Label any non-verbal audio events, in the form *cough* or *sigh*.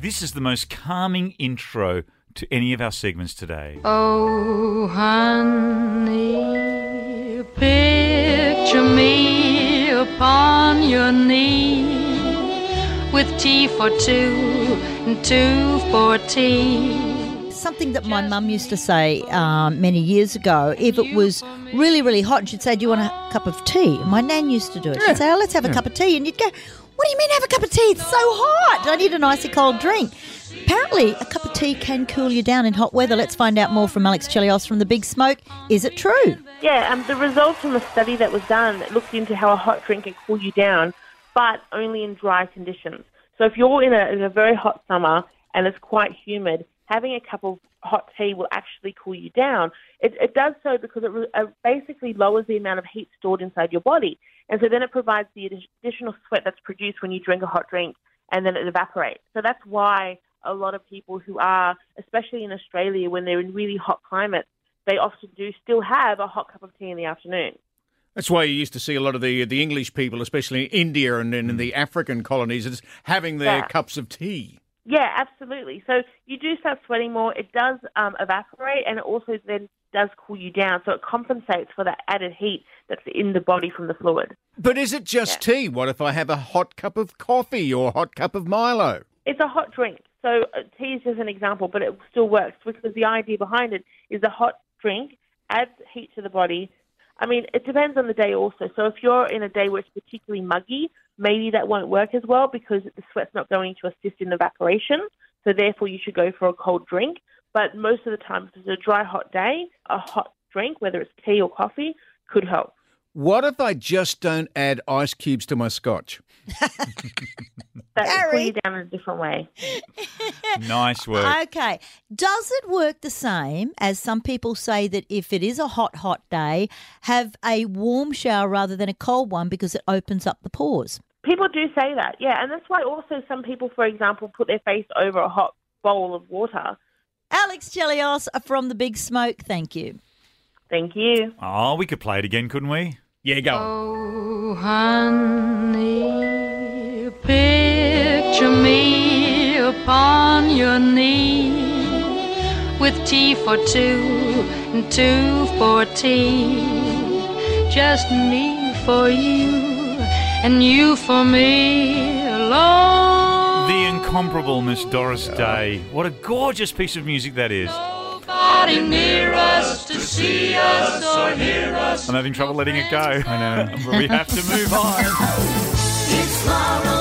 this is the most calming intro to any of our segments today. Oh, honey, picture me upon your knee with tea for two and two for tea. Something that my mum used to say um, many years ago, if it was really, really hot, she'd say, Do you want a cup of tea? And my nan used to do it. She'd say, Oh, let's have a cup of tea. And you'd go, What do you mean have a cup of tea? It's so hot. I need an icy cold drink. Apparently, a cup of tea can cool you down in hot weather. Let's find out more from Alex Tselios from The Big Smoke. Is it true? Yeah, um, the results from a study that was done that looked into how a hot drink can cool you down, but only in dry conditions. So if you're in a, in a very hot summer and it's quite humid, having a cup of hot tea will actually cool you down. It, it does so because it re- uh, basically lowers the amount of heat stored inside your body. And so then it provides the additional sweat that's produced when you drink a hot drink and then it evaporates. So that's why a lot of people who are, especially in Australia, when they're in really hot climates, they often do still have a hot cup of tea in the afternoon. That's why you used to see a lot of the the English people, especially in India and in the African colonies, is having their Yeah. cups of tea. Yeah, absolutely. So you do start sweating more. It does um, evaporate, and it also then does cool you down. So it compensates for that added heat that's in the body from the fluid. But is it just tea? What if I have a hot cup of coffee or a hot cup of Milo? It's a hot drink. So uh, tea is just an example, but it still works because the idea behind it is a hot drink adds heat to the body. I mean, it depends on the day also. So if you're in a day where it's particularly muggy, maybe that won't work as well because the sweat's not going to assist in evaporation. So therefore, you should go for a cold drink. But most of the time, if it's a dry, hot day, a hot drink, whether it's tea or coffee, could help. What if I just don't add ice cubes to my scotch? *laughs* That will cool Harry. you down in a different way. *laughs* Nice work. Okay. Does it work the same as some people say that if it is a hot, hot day, have a warm shower rather than a cold one because it opens up the pores? People do say that, yeah, and that's why also some people, for example, put their face over a hot bowl of water. Alex Tselios from The Big Smoke, thank you. Thank you. Oh, we could play it again, couldn't we? Yeah, go on. Oh, honey, picture me upon your knee with tea for two and two for tea. Just me for you and you for me alone. The incomparable Miss Doris Day. What a gorgeous piece of music that is. Nobody near us to see us or hear us. I'm having trouble letting it go. *laughs* I know. But we have to move on.